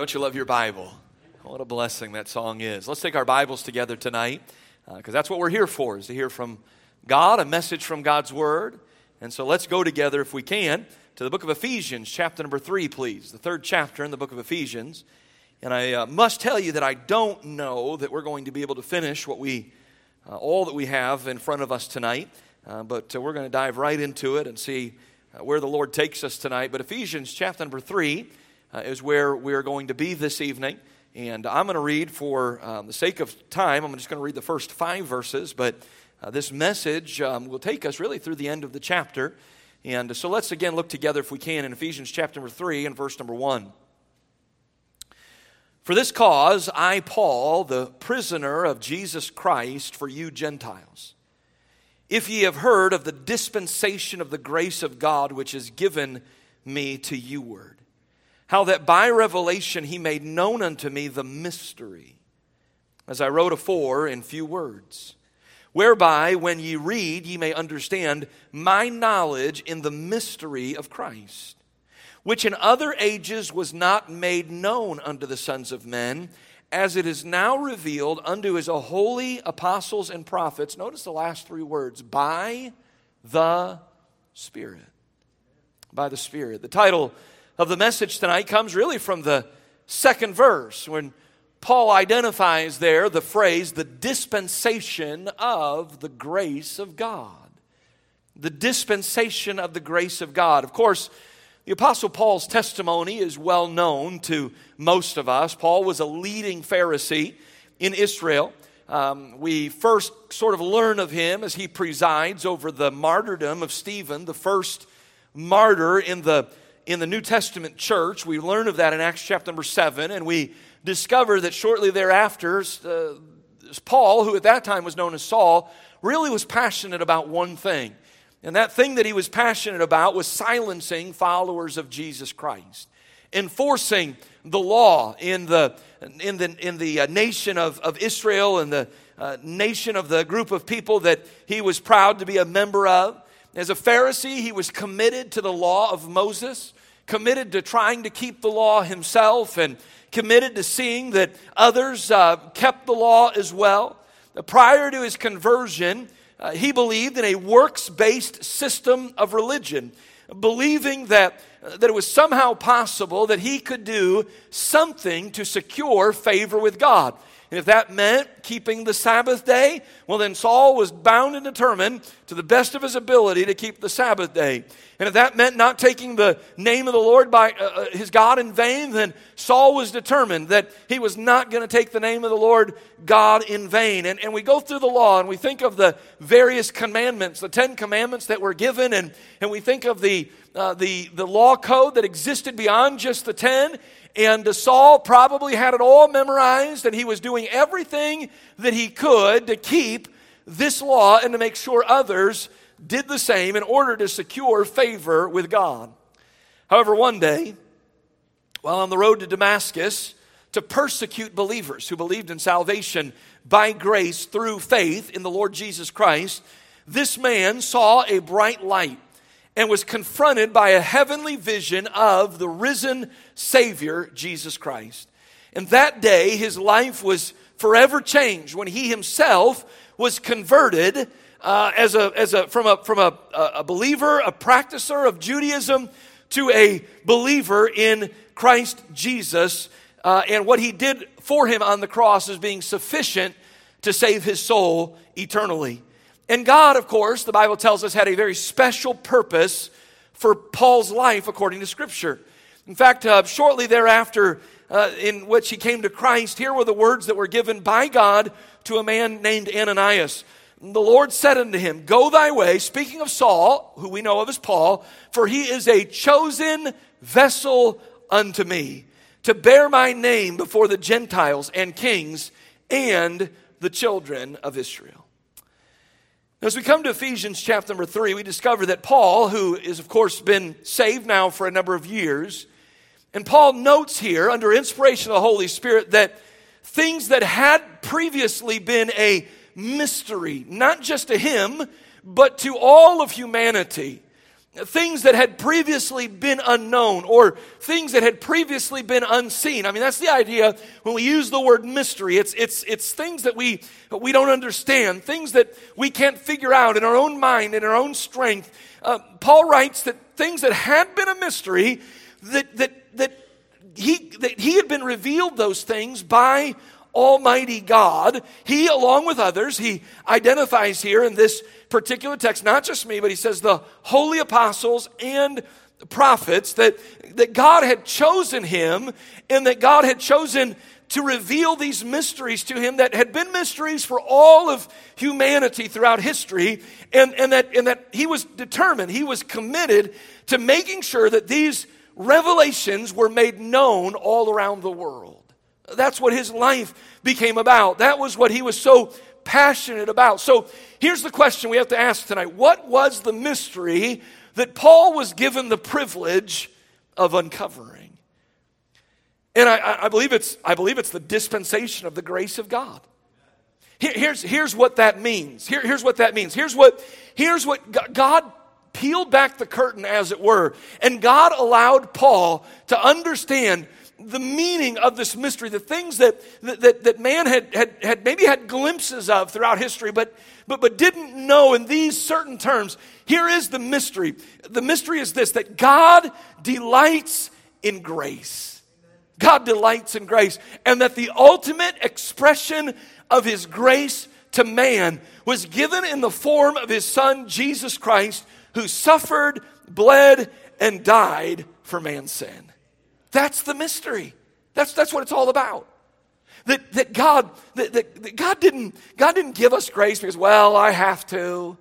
Don't you love your Bible? What a blessing that song is. Let's take our Bibles together tonight because uh, that's what we're here for, is to hear from God, a message from God's Word. And so let's go together, if we can, to the book of Ephesians, chapter number three, please. The third chapter in the book of Ephesians. And I uh, must tell you that I don't know that we're going to be able to finish what we, uh, all that we have in front of us tonight. Uh, but uh, we're going to dive right into it and see uh, where the Lord takes us tonight. But Ephesians chapter number three uh, is where we're going to be this evening. And I'm going to read, for um, the sake of time, I'm just going to read the first five verses, but uh, this message um, will take us really through the end of the chapter. And so let's again look together, if we can, in Ephesians chapter number 3 and verse number 1. For this cause, I, Paul, the prisoner of Jesus Christ, for you Gentiles, if ye have heard of the dispensation of the grace of God which is given me to you word how that by revelation he made known unto me the mystery, as I wrote afore in few words, whereby when ye read ye may understand my knowledge in the mystery of Christ, which in other ages was not made known unto the sons of men, as it is now revealed unto his holy apostles and prophets. Notice the last three words by the Spirit. By the Spirit. The title of the message tonight comes really from the second verse when Paul identifies there the phrase, the dispensation of the grace of God. The dispensation of the grace of God. Of course, the Apostle Paul's testimony is well known to most of us. Paul was a leading Pharisee in Israel. Um, we first sort of learn of him as he presides over the martyrdom of Stephen, the first martyr in the in the New Testament church. We learn of that in Acts chapter number 7, and we discover that shortly thereafter, uh, Paul, who at that time was known as Saul, really was passionate about one thing. And that thing that he was passionate about was silencing followers of Jesus Christ, enforcing the law in the, in the, in the uh, nation of, of Israel and the uh, nation of the group of people that he was proud to be a member of. As a Pharisee, he was committed to the law of Moses, committed to trying to keep the law himself, and committed to seeing that others uh, kept the law as well. Prior to his conversion, uh, he believed in a works based system of religion, believing that, uh, that it was somehow possible that he could do something to secure favor with God. And if that meant keeping the Sabbath day, well, then Saul was bound and determined to the best of his ability to keep the Sabbath day. And if that meant not taking the name of the Lord by uh, uh his God in vain, then Saul was determined that he was not going to take the name of the Lord God in vain. And, and we go through the law and we think of the various commandments, the Ten Commandments that were given, and, and we think of the, uh, the, the law code that existed beyond just the ten. And Saul probably had it all memorized, and he was doing everything that he could to keep this law and to make sure others did the same in order to secure favor with God. However, one day, while on the road to Damascus to persecute believers who believed in salvation by grace through faith in the Lord Jesus Christ, this man saw a bright light and was confronted by a heavenly vision of the risen Savior, Jesus Christ. And that day, his life was forever changed when he himself was converted uh, as a, as a, from, a, from a, a believer, a practicer of Judaism, to a believer in Christ Jesus. Uh, and what he did for him on the cross is being sufficient to save his soul eternally. And God, of course, the Bible tells us, had a very special purpose for Paul's life according to Scripture. In fact, uh, shortly thereafter, uh, in which he came to Christ, here were the words that were given by God to a man named Ananias. The Lord said unto him, Go thy way, speaking of Saul, who we know of as Paul, for he is a chosen vessel unto me, to bear my name before the Gentiles and kings and the children of Israel. As we come to Ephesians chapter number three, we discover that Paul, who is, of course, been saved now for a number of years, and Paul notes here, under inspiration of the Holy Spirit, that things that had previously been a mystery, not just to him, but to all of humanity, things that had previously been unknown or things that had previously been unseen. I mean, that's the idea when we use the word mystery. It's, it's, it's things that we, we don't understand, things that we can't figure out in our own mind, in our own strength. Uh, Paul writes that things that had been a mystery, that, that, that, he, that he had been revealed those things by Almighty God. He, along with others, he identifies here in this particular text, not just me, but he says the holy apostles and prophets, that, that God had chosen him and that God had chosen to reveal these mysteries to him that had been mysteries for all of humanity throughout history, and, and, that, and that he was determined, he was committed to making sure that these revelations were made known all around the world. That's what his life became about. That was what he was so passionate about. So here's the question we have to ask tonight What was the mystery that Paul was given the privilege of uncovering? And I, I believe, it's, I believe it's the dispensation of the grace of God. Here, here's, here's what that means. Here, here's what that means. Here's what, here's what God peeled back the curtain, as it were, and God allowed Paul to understand the meaning of this mystery, the things that, that, that man had, had, had maybe had glimpses of throughout history, but, but, but didn't know in these certain terms. Here is the mystery. The mystery is this that God delights in grace. God delights in grace. And that the ultimate expression of his grace to man was given in the form of his son, Jesus Christ, who suffered, bled, and died for man's sin. That's the mystery. That's, that's what it's all about. That, that, God, that, that, that God, didn't, God didn't give us grace because, well, I have to.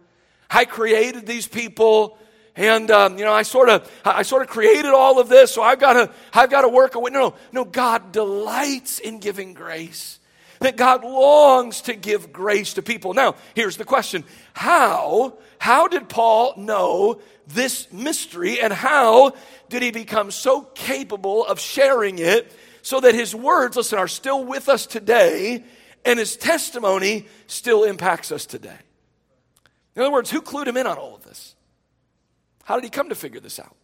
I created these people and um, you know I sort of I sort of created all of this, so I've got to I've got to work away. No, no, God delights in giving grace. That God longs to give grace to people. Now, here's the question: How how did Paul know this mystery, and how did he become so capable of sharing it so that his words, listen, are still with us today and his testimony still impacts us today? In other words, who clued him in on all of this? How did he come to figure this out?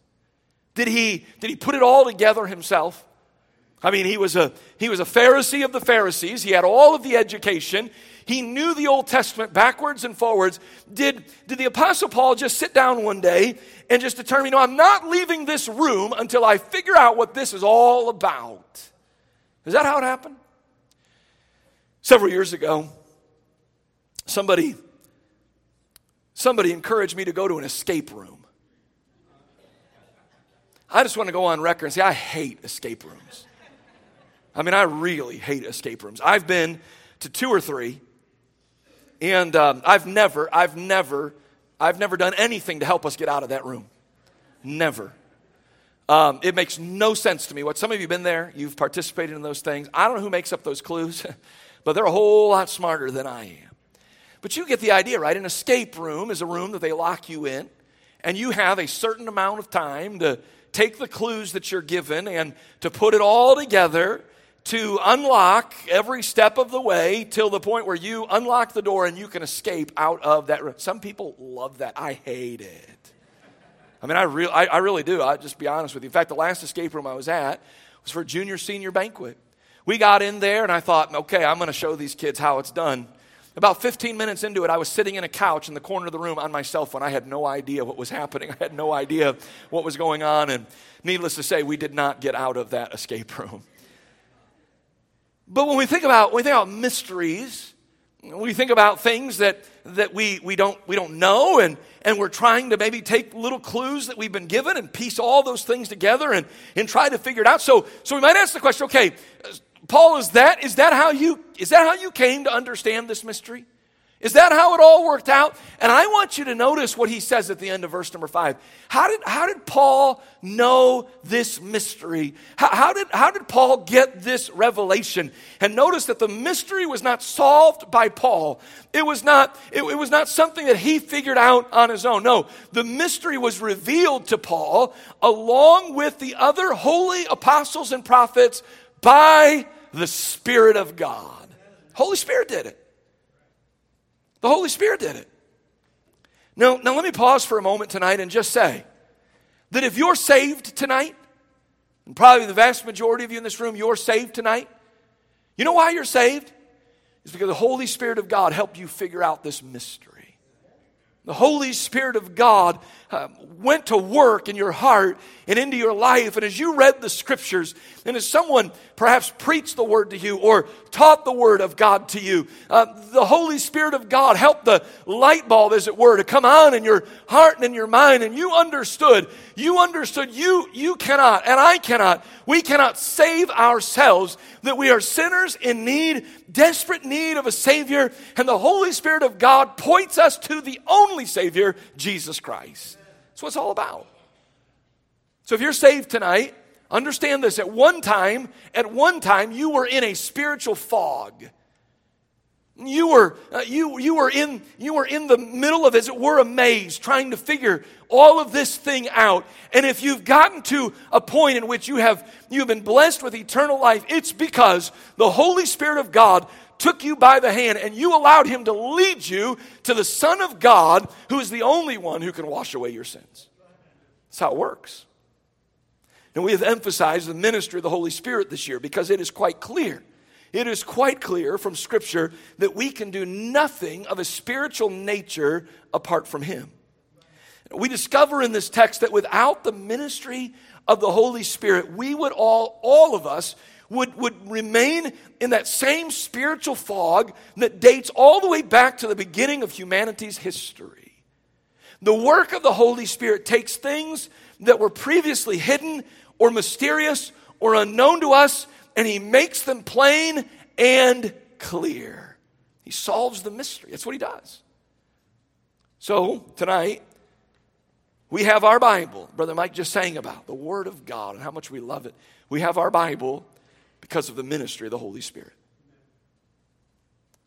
Did he, did he put it all together himself? I mean, he was, a, he was a Pharisee of the Pharisees. He had all of the education. He knew the Old Testament backwards and forwards. Did, did the Apostle Paul just sit down one day and just determine, know, I'm not leaving this room until I figure out what this is all about? Is that how it happened? Several years ago, somebody, somebody encouraged me to go to an escape room. I just want to go on record and say I hate escape rooms. I mean, I really hate escape rooms. I've been to two or three, and um, I've never, I've never, I've never done anything to help us get out of that room. Never. Um, it makes no sense to me. What some of you have been there, you've participated in those things. I don't know who makes up those clues, but they're a whole lot smarter than I am. But you get the idea, right? An escape room is a room that they lock you in, and you have a certain amount of time to take the clues that you're given and to put it all together to unlock every step of the way till the point where you unlock the door and you can escape out of that room. Some people love that. I hate it. I mean, I, re- I, I really do. I'll just be honest with you. In fact, the last escape room I was at was for a junior senior banquet. We got in there and I thought, okay, I'm going to show these kids how it's done. About 15 minutes into it, I was sitting in a couch in the corner of the room on my cell phone. I had no idea what was happening. I had no idea what was going on. And needless to say, we did not get out of that escape room. But when we think about, when we think about mysteries, we think about things that, that we, we, don't, we don't know, and, and we're trying to maybe take little clues that we've been given and piece all those things together and, and try to figure it out. So, so we might ask the question okay, uh, Paul, is that, is, that how you, is that how you came to understand this mystery? Is that how it all worked out? And I want you to notice what he says at the end of verse number five. How did, how did Paul know this mystery? How, how, did, how did Paul get this revelation? And notice that the mystery was not solved by Paul. It was not, it, it was not something that he figured out on his own. No, the mystery was revealed to Paul along with the other holy apostles and prophets by the Spirit of God. Holy Spirit did it. The Holy Spirit did it. Now, now let me pause for a moment tonight and just say that if you're saved tonight, and probably the vast majority of you in this room, you're saved tonight. You know why you're saved? It's because the Holy Spirit of God helped you figure out this mystery. The Holy Spirit of God uh, went to work in your heart and into your life. And as you read the scriptures, and as someone perhaps preached the word to you or taught the word of God to you, uh, the Holy Spirit of God helped the light bulb, as it were, to come on in your heart and in your mind. And you understood, you understood you, you cannot, and I cannot, we cannot save ourselves, that we are sinners in need, desperate need of a Savior. And the Holy Spirit of God points us to the only Savior, Jesus Christ. That's what it's all about. So if you're saved tonight, understand this. At one time, at one time, you were in a spiritual fog. You were, uh, you, you, were in, you were in the middle of, as it were, a maze, trying to figure all of this thing out. And if you've gotten to a point in which you have, you have been blessed with eternal life, it's because the Holy Spirit of God took you by the hand and you allowed him to lead you to the Son of God, who is the only one who can wash away your sins. That's how it works. And we have emphasized the ministry of the Holy Spirit this year because it is quite clear. It is quite clear from Scripture that we can do nothing of a spiritual nature apart from Him. We discover in this text that without the ministry of the Holy Spirit, we would all, all of us, would, would remain in that same spiritual fog that dates all the way back to the beginning of humanity's history. The work of the Holy Spirit takes things that were previously hidden or mysterious or unknown to us, and He makes them plain and clear. He solves the mystery. That's what He does. So, tonight, we have our Bible. Brother Mike just sang about the Word of God and how much we love it. We have our Bible because of the ministry of the Holy Spirit.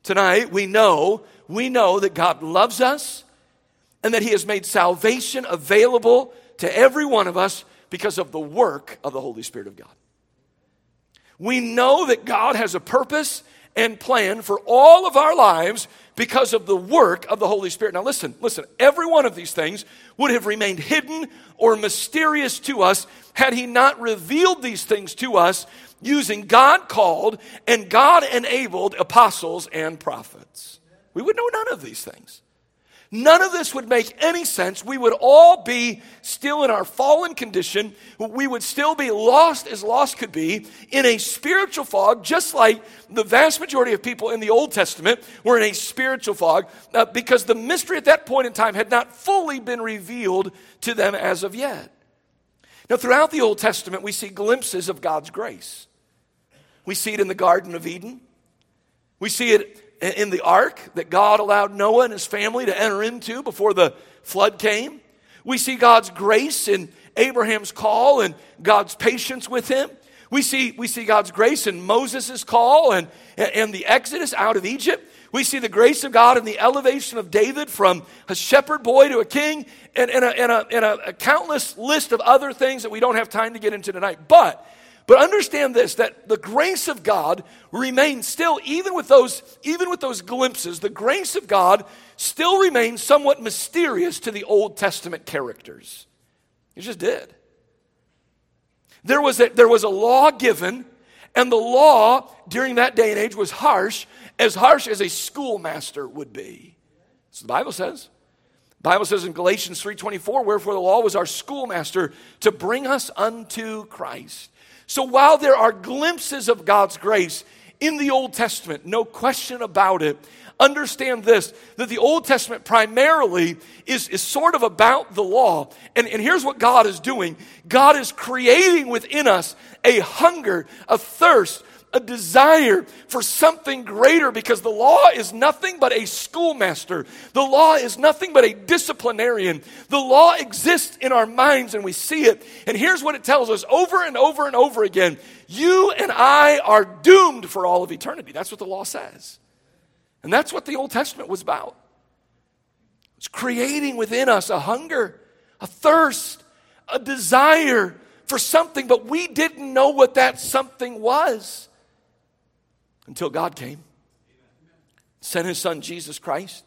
Tonight, we know, we know that God loves us and that He has made salvation available to every one of us because of the work of the Holy Spirit of God. We know that God has a purpose and plan for all of our lives because of the work of the Holy Spirit. Now, listen, listen, every one of these things would have remained hidden or mysterious to us had He not revealed these things to us using God called and God enabled apostles and prophets. We would know none of these things. None of this would make any sense. We would all be still in our fallen condition. We would still be lost as lost could be in a spiritual fog, just like the vast majority of people in the Old Testament were in a spiritual fog uh, because the mystery at that point in time had not fully been revealed to them as of yet. Now, throughout the Old Testament, we see glimpses of God's grace. We see it in the Garden of Eden. We see it in the ark that God allowed Noah and his family to enter into before the flood came. We see God's grace in Abraham's call and God's patience with him. We see, we see God's grace in Moses' call and, and the exodus out of Egypt. We see the grace of God in the elevation of David from a shepherd boy to a king and, and, a, and, a, and a, a countless list of other things that we don't have time to get into tonight. But but understand this that the grace of God remains still, even with those, even with those glimpses, the grace of God still remains somewhat mysterious to the Old Testament characters. It just did. There was a, there was a law given, and the law during that day and age was harsh, as harsh as a schoolmaster would be. So the Bible says. The Bible says in Galatians 3:24, wherefore the law was our schoolmaster to bring us unto Christ. So while there are glimpses of God's grace in the Old Testament, no question about it, understand this that the Old Testament primarily is, is sort of about the law. And, and here's what God is doing God is creating within us a hunger, a thirst a desire for something greater because the law is nothing but a schoolmaster. The law is nothing but a disciplinarian. The law exists in our minds and we see it. And here's what it tells us over and over and over again you and I are doomed for all of eternity. That's what the law says. And that's what the Old Testament was about. It's creating within us a hunger, a thirst, a desire for something, but we didn't know what that something was until God came, sent his son Jesus Christ,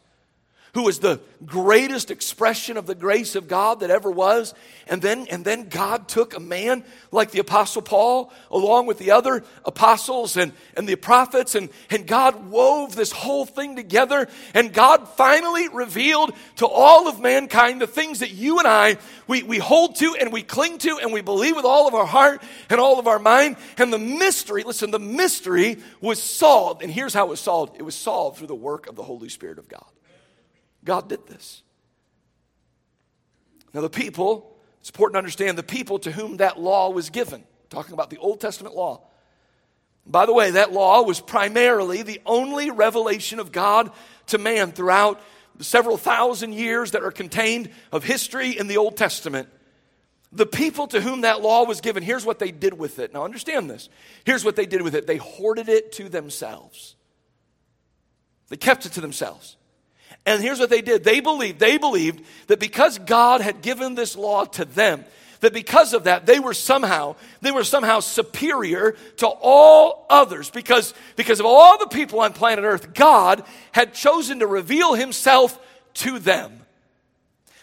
who was the greatest expression of the grace of God that ever was. And then, and then God took a man like the Apostle Paul, along with the other apostles and, and the prophets, and, and God wove this whole thing together. And God finally revealed to all of mankind the things that you and I, we, we hold to and we cling to and we believe with all of our heart and all of our mind. And the mystery, listen, the mystery was solved. And here's how it was solved it was solved through the work of the Holy Spirit of God. God did this. Now, the people, it's important to understand the people to whom that law was given, talking about the Old Testament law. By the way, that law was primarily the only revelation of God to man throughout the several thousand years that are contained of history in the Old Testament. The people to whom that law was given, here's what they did with it. Now, understand this. Here's what they did with it they hoarded it to themselves, they kept it to themselves. And here's what they did. They believed, they believed that because God had given this law to them, that because of that they were somehow they were somehow superior to all others because because of all the people on planet earth god had chosen to reveal himself to them.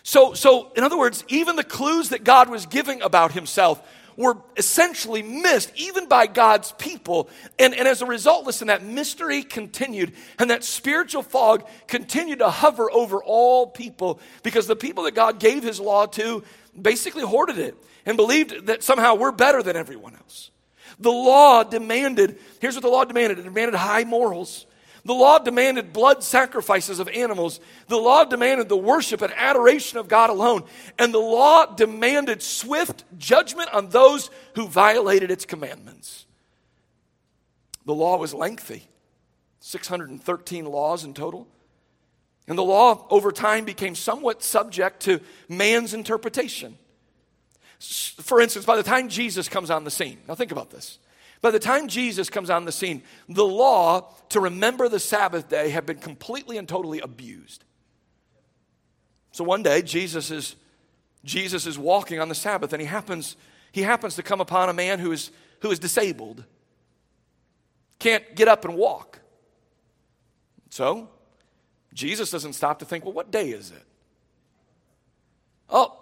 So so in other words even the clues that god was giving about himself were essentially missed, even by God's people. And, and as a result, listen, that mystery continued and that spiritual fog continued to hover over all people because the people that God gave his law to basically hoarded it and believed that somehow we're better than everyone else. The law demanded, here's what the law demanded it demanded high morals. The law demanded blood sacrifices of animals. The law demanded the worship and adoration of God alone. And the law demanded swift judgment on those who violated its commandments. The law was lengthy 613 laws in total. And the law, over time, became somewhat subject to man's interpretation. For instance, by the time Jesus comes on the scene, now think about this. By the time Jesus comes on the scene, the law to remember the Sabbath day had been completely and totally abused. So one day, Jesus is, Jesus is walking on the Sabbath, and he happens, he happens to come upon a man who is, who is disabled, can't get up and walk. So, Jesus doesn't stop to think, well, what day is it? Oh,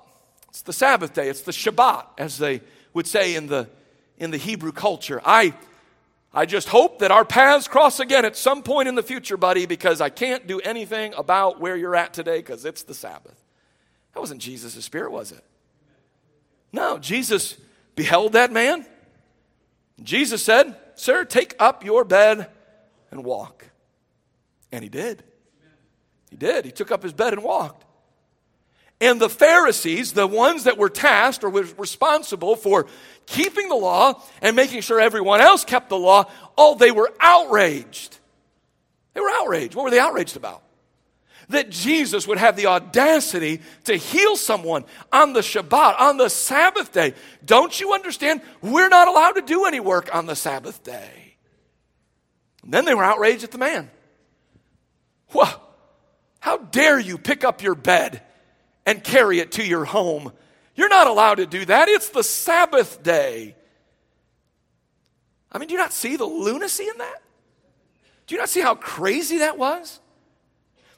it's the Sabbath day, it's the Shabbat, as they would say in the in the Hebrew culture. I, I just hope that our paths cross again at some point in the future, buddy, because I can't do anything about where you're at today because it's the Sabbath. That wasn't Jesus' spirit, was it? No, Jesus beheld that man. Jesus said, Sir, take up your bed and walk. And he did. He did. He took up his bed and walked. And the Pharisees, the ones that were tasked or were responsible for keeping the law and making sure everyone else kept the law, oh, they were outraged. They were outraged. What were they outraged about? That Jesus would have the audacity to heal someone on the Shabbat, on the Sabbath day. Don't you understand? We're not allowed to do any work on the Sabbath day. And then they were outraged at the man. Well, how dare you pick up your bed and carry it to your home. You're not allowed to do that. It's the Sabbath day. I mean, do you not see the lunacy in that? Do you not see how crazy that was?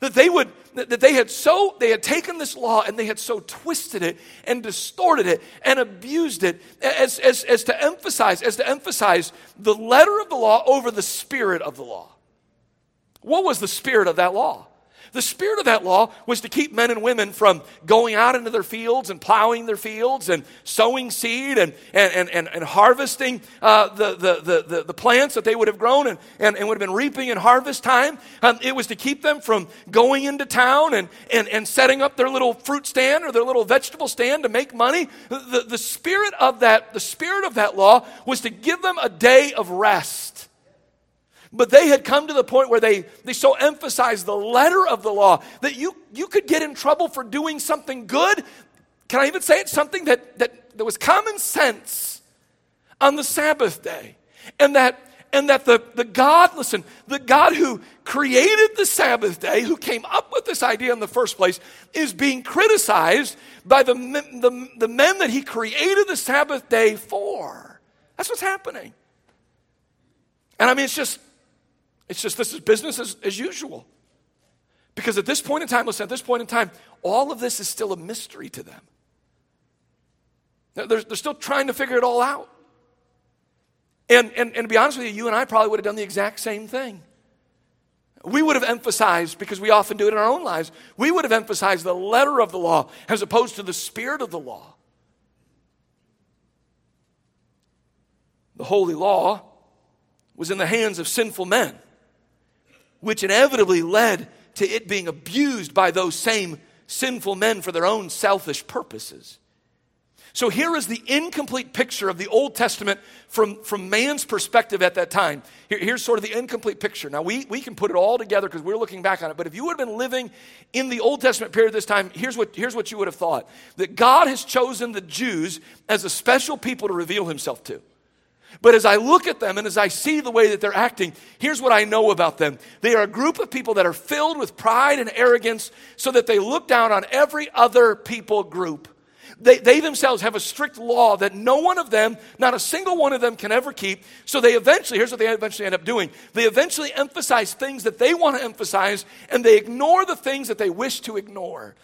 That they would, that they had so, they had taken this law and they had so twisted it and distorted it and abused it as, as, as to emphasize, as to emphasize the letter of the law over the spirit of the law. What was the spirit of that law? The spirit of that law was to keep men and women from going out into their fields and plowing their fields and sowing seed and, and, and, and, harvesting uh, the, the, the, the, plants that they would have grown and, and, and would have been reaping in harvest time. Um, it was to keep them from going into town and, and, and setting up their little fruit stand or their little vegetable stand to make money. The, the, spirit of that, the spirit of that law was to give them a day of rest but they had come to the point where they, they so emphasized the letter of the law that you, you could get in trouble for doing something good. Can I even say it? Something that, that, that was common sense on the Sabbath day. And that, and that the, the God, listen, the God who created the Sabbath day, who came up with this idea in the first place, is being criticized by the, the, the men that he created the Sabbath day for. That's what's happening. And I mean, it's just, it's just this is business as, as usual. Because at this point in time, listen, at this point in time, all of this is still a mystery to them. They're, they're still trying to figure it all out. And, and, and to be honest with you, you and I probably would have done the exact same thing. We would have emphasized, because we often do it in our own lives, we would have emphasized the letter of the law as opposed to the spirit of the law. The holy law was in the hands of sinful men, which inevitably led to it being abused by those same sinful men for their own selfish purposes. So here is the incomplete picture of the Old Testament from, from man's perspective at that time. Here, here's sort of the incomplete picture. Now, we, we can put it all together because we're looking back on it. But if you would have been living in the Old Testament period this time, here's what, here's what you would have thought that God has chosen the Jews as a special people to reveal himself to. But as I look at them and as I see the way that they're acting, here's what I know about them. They are a group of people that are filled with pride and arrogance so that they look down on every other people group they, they themselves have a strict law that no one of them, not a single one of them, can ever keep. So they eventually, here's what they eventually end up doing they eventually emphasize things that they want to emphasize, and they ignore the things that they wish to ignore.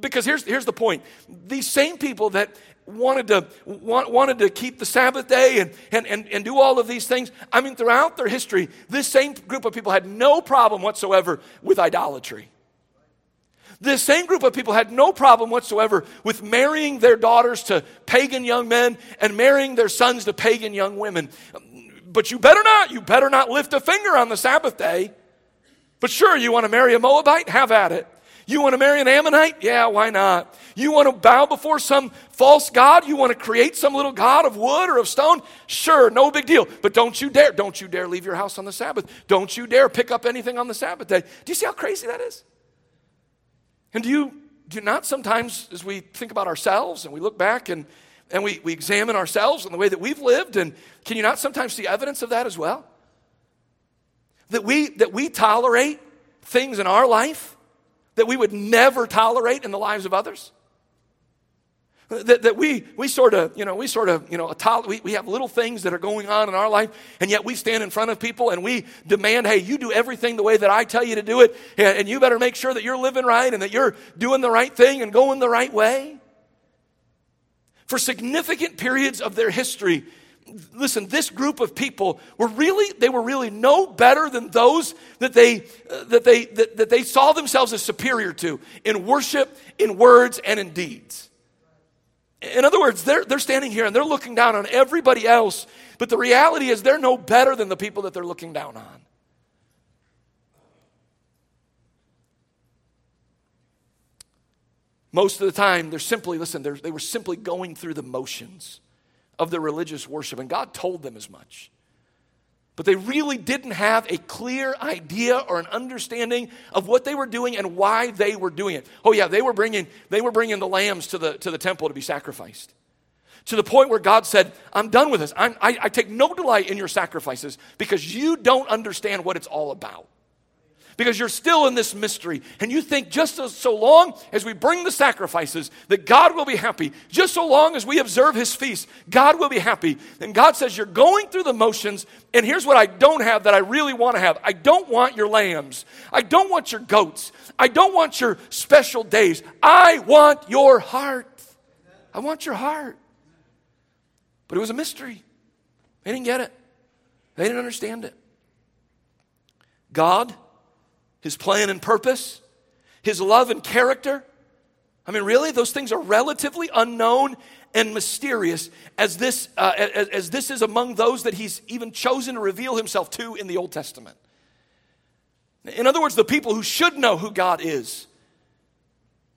Because here's, here's the point these same people that wanted to, want, wanted to keep the Sabbath day and, and, and, and do all of these things. I mean, throughout their history, this same group of people had no problem whatsoever with idolatry. This same group of people had no problem whatsoever with marrying their daughters to pagan young men and marrying their sons to pagan young women. But you better not, you better not lift a finger on the Sabbath day. But sure, you want to marry a Moabite? Have at it. You want to marry an Ammonite? Yeah, why not? You want to bow before some false god? You want to create some little god of wood or of stone? Sure, no big deal. But don't you dare, don't you dare leave your house on the Sabbath. Don't you dare pick up anything on the Sabbath day. Do you see how crazy that is? And do you, do not sometimes, as we think about ourselves and we look back and, and we, we examine ourselves and the way that we've lived, and can you not sometimes see evidence of that as well? That we, that we tolerate things in our life that we would never tolerate in the lives of others? That, that we, we sort of, you know, we sort of, you know, we, we have little things that are going on in our life, and yet we stand in front of people and we demand, hey, you do everything the way that I tell you to do it, and, and you better make sure that you're living right and that you're doing the right thing and going the right way. For significant periods of their history, listen, this group of people were really, they were really no better than those that they, uh, that they, that, that they saw themselves as superior to in worship, in words, and in deeds. In other words, they're, they're standing here and they're looking down on everybody else, but the reality is they're no better than the people that they're looking down on. Most of the time, they're simply, listen, they're, they were simply going through the motions of their religious worship, and God told them as much. But they really didn't have a clear idea or an understanding of what they were doing and why they were doing it. Oh yeah, they were bringing they were bringing the lambs to the to the temple to be sacrificed. To the point where God said, "I'm done with this. I, I take no delight in your sacrifices because you don't understand what it's all about." Because you're still in this mystery. And you think just so long as we bring the sacrifices, that God will be happy. Just so long as we observe his feast, God will be happy. And God says, You're going through the motions, and here's what I don't have that I really want to have I don't want your lambs, I don't want your goats, I don't want your special days. I want your heart. I want your heart. But it was a mystery. They didn't get it, they didn't understand it. God his plan and purpose, his love and character. I mean, really, those things are relatively unknown and mysterious as this, uh, as, as this is among those that he's even chosen to reveal himself to in the Old Testament. In other words, the people who should know who God is,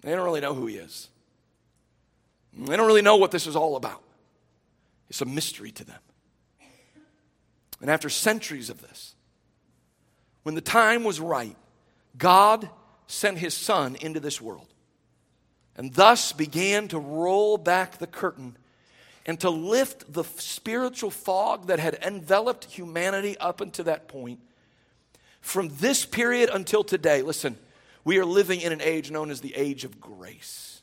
they don't really know who he is. They don't really know what this is all about. It's a mystery to them. And after centuries of this, when the time was right, God sent his son into this world and thus began to roll back the curtain and to lift the spiritual fog that had enveloped humanity up until that point. From this period until today, listen, we are living in an age known as the age of grace.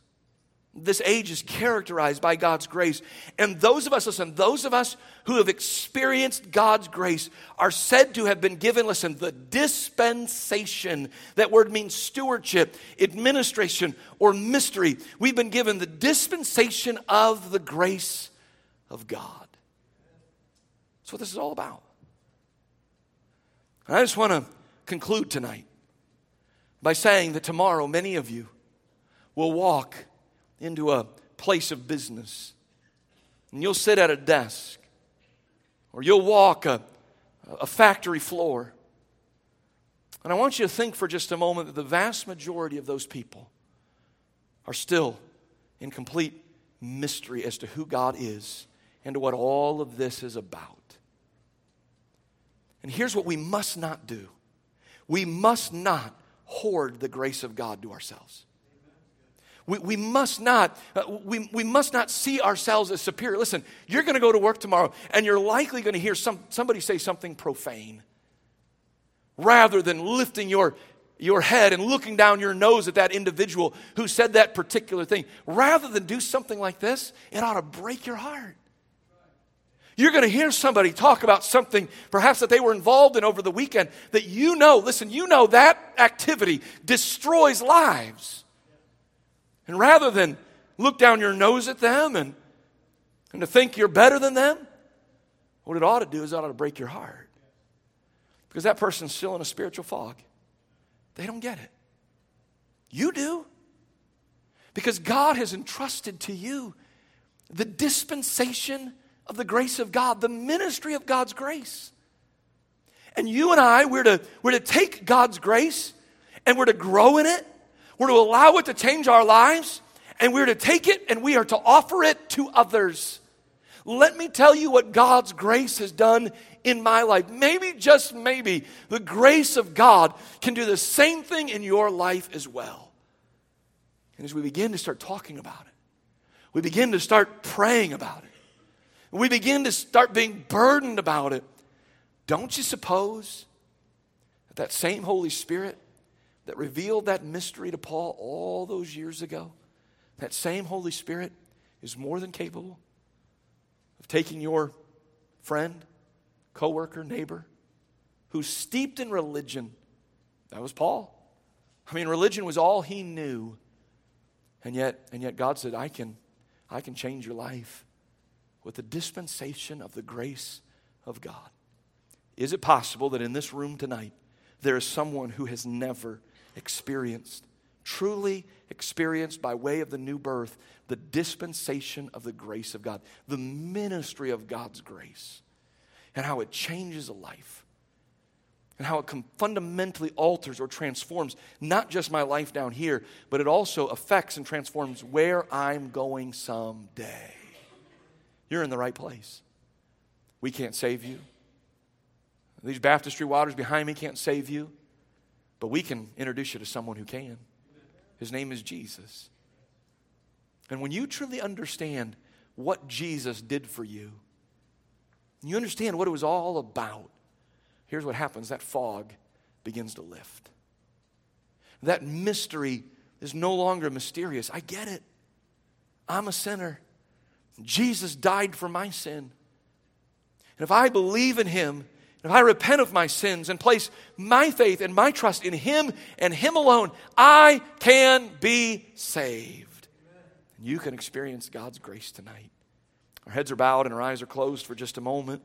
This age is characterized by God's grace. And those of us, listen, those of us who have experienced God's grace are said to have been given, listen, the dispensation. That word means stewardship, administration, or mystery. We've been given the dispensation of the grace of God. That's what this is all about. And I just want to conclude tonight by saying that tomorrow many of you will walk into a place of business and you'll sit at a desk or you'll walk a, a factory floor. And I want you to think for just a moment that the vast majority of those people are still in complete mystery as to who God is and to what all of this is about. And here's what we must not do we must not hoard the grace of God to ourselves. We, we, must not, uh, we, we must not see ourselves as superior. Listen, you're going to go to work tomorrow and you're likely going to hear some, somebody say something profane. Rather than lifting your, your head and looking down your nose at that individual who said that particular thing, rather than do something like this, it ought to break your heart. You're going to hear somebody talk about something perhaps that they were involved in over the weekend that you know, listen, you know that activity destroys lives. And rather than look down your nose at them and, and to think you're better than them, what it ought to do is it ought to break your heart. Because that person's still in a spiritual fog. They don't get it. You do. Because God has entrusted to you the dispensation of the grace of God, the ministry of God's grace. And you and I, we're to, we're to take God's grace and we're to grow in it we're to allow it to change our lives, and we're to take it and we are to offer it to others. Let me tell you what God's grace has done in my life. Maybe, just maybe, the grace of God can do the same thing in your life as well. And as we begin to start talking about it, we begin to start praying about it, we begin to start being burdened about it, don't you suppose that that same Holy Spirit that revealed that mystery to Paul all those years ago, that same Holy Spirit is more than capable of taking your friend, coworker, neighbor, who's steeped in religion. That was Paul. I mean, religion was all he knew. And yet, and yet God said, I can, I can change your life with the dispensation of the grace of God. Is it possible that in this room tonight there is someone who has never experienced, truly experienced by way of the new birth, the dispensation of the grace of God, the ministry of God's grace, and how it changes a life, and how it fundamentally alters or transforms not just my life down here, but it also affects and transforms where I'm going someday. You're in the right place. We can't save you. These baptistry waters behind me can't save you. But we can introduce you to someone who can. His name is Jesus. And when you truly understand what Jesus did for you, you understand what it was all about, here's what happens that fog begins to lift. That mystery is no longer mysterious. I get it. I'm a sinner. Jesus died for my sin. And if I believe in him, if I repent of my sins and place my faith and my trust in Him and Him alone, I can be saved. And You can experience God's grace tonight. Our heads are bowed and our eyes are closed for just a moment.